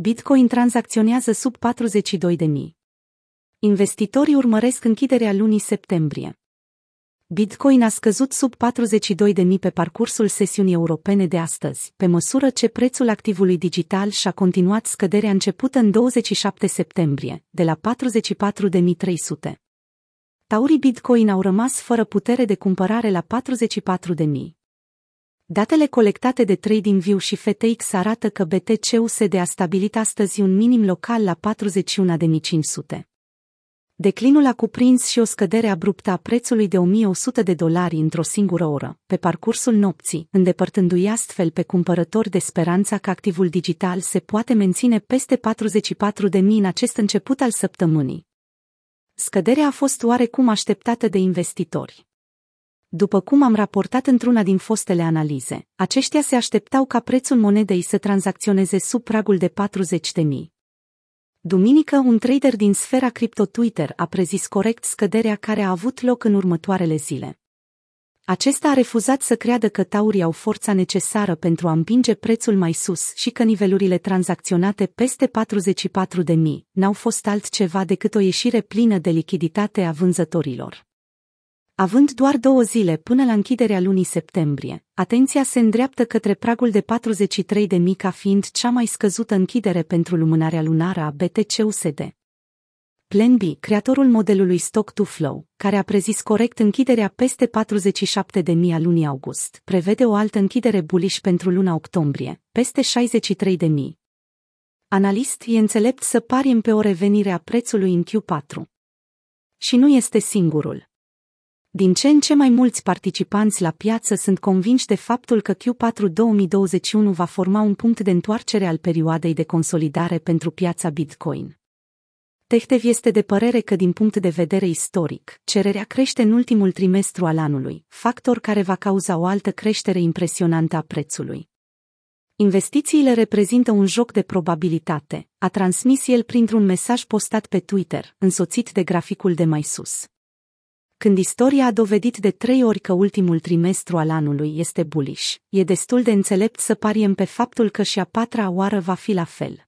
Bitcoin tranzacționează sub 42.000. Investitorii urmăresc închiderea lunii septembrie. Bitcoin a scăzut sub 42.000 pe parcursul sesiunii europene de astăzi, pe măsură ce prețul activului digital și-a continuat scăderea începută în 27 septembrie, de la 44.300. Taurii Bitcoin au rămas fără putere de cumpărare la 44.000. Datele colectate de TradingView și FTX arată că BTC-USD a stabilit astăzi un minim local la 41.500. Declinul a cuprins și o scădere abruptă a prețului de 1100 de dolari într-o singură oră, pe parcursul nopții, îndepărtându-i astfel pe cumpărători de speranța că activul digital se poate menține peste 44.000 în acest început al săptămânii. Scăderea a fost oarecum așteptată de investitori. După cum am raportat într-una din fostele analize, aceștia se așteptau ca prețul monedei să tranzacționeze sub pragul de 40.000. Duminică, un trader din sfera cripto Twitter a prezis corect scăderea care a avut loc în următoarele zile. Acesta a refuzat să creadă că taurii au forța necesară pentru a împinge prețul mai sus și că nivelurile tranzacționate peste 44.000 n-au fost altceva decât o ieșire plină de lichiditate a vânzătorilor. Având doar două zile până la închiderea lunii septembrie, atenția se îndreaptă către pragul de 43 de mii ca fiind cea mai scăzută închidere pentru lumânarea lunară a BTC-USD. Plan B, creatorul modelului Stock to Flow, care a prezis corect închiderea peste 47 de mii a lunii august, prevede o altă închidere bullish pentru luna octombrie, peste 63 de mii. Analist e înțelept să pariem pe o revenire a prețului în Q4. Și nu este singurul. Din ce în ce mai mulți participanți la piață sunt convinși de faptul că Q4 2021 va forma un punct de întoarcere al perioadei de consolidare pentru piața Bitcoin. Tehtev este de părere că din punct de vedere istoric, cererea crește în ultimul trimestru al anului, factor care va cauza o altă creștere impresionantă a prețului. Investițiile reprezintă un joc de probabilitate, a transmis el printr-un mesaj postat pe Twitter, însoțit de graficul de mai sus când istoria a dovedit de trei ori că ultimul trimestru al anului este bullish, e destul de înțelept să pariem pe faptul că și a patra oară va fi la fel.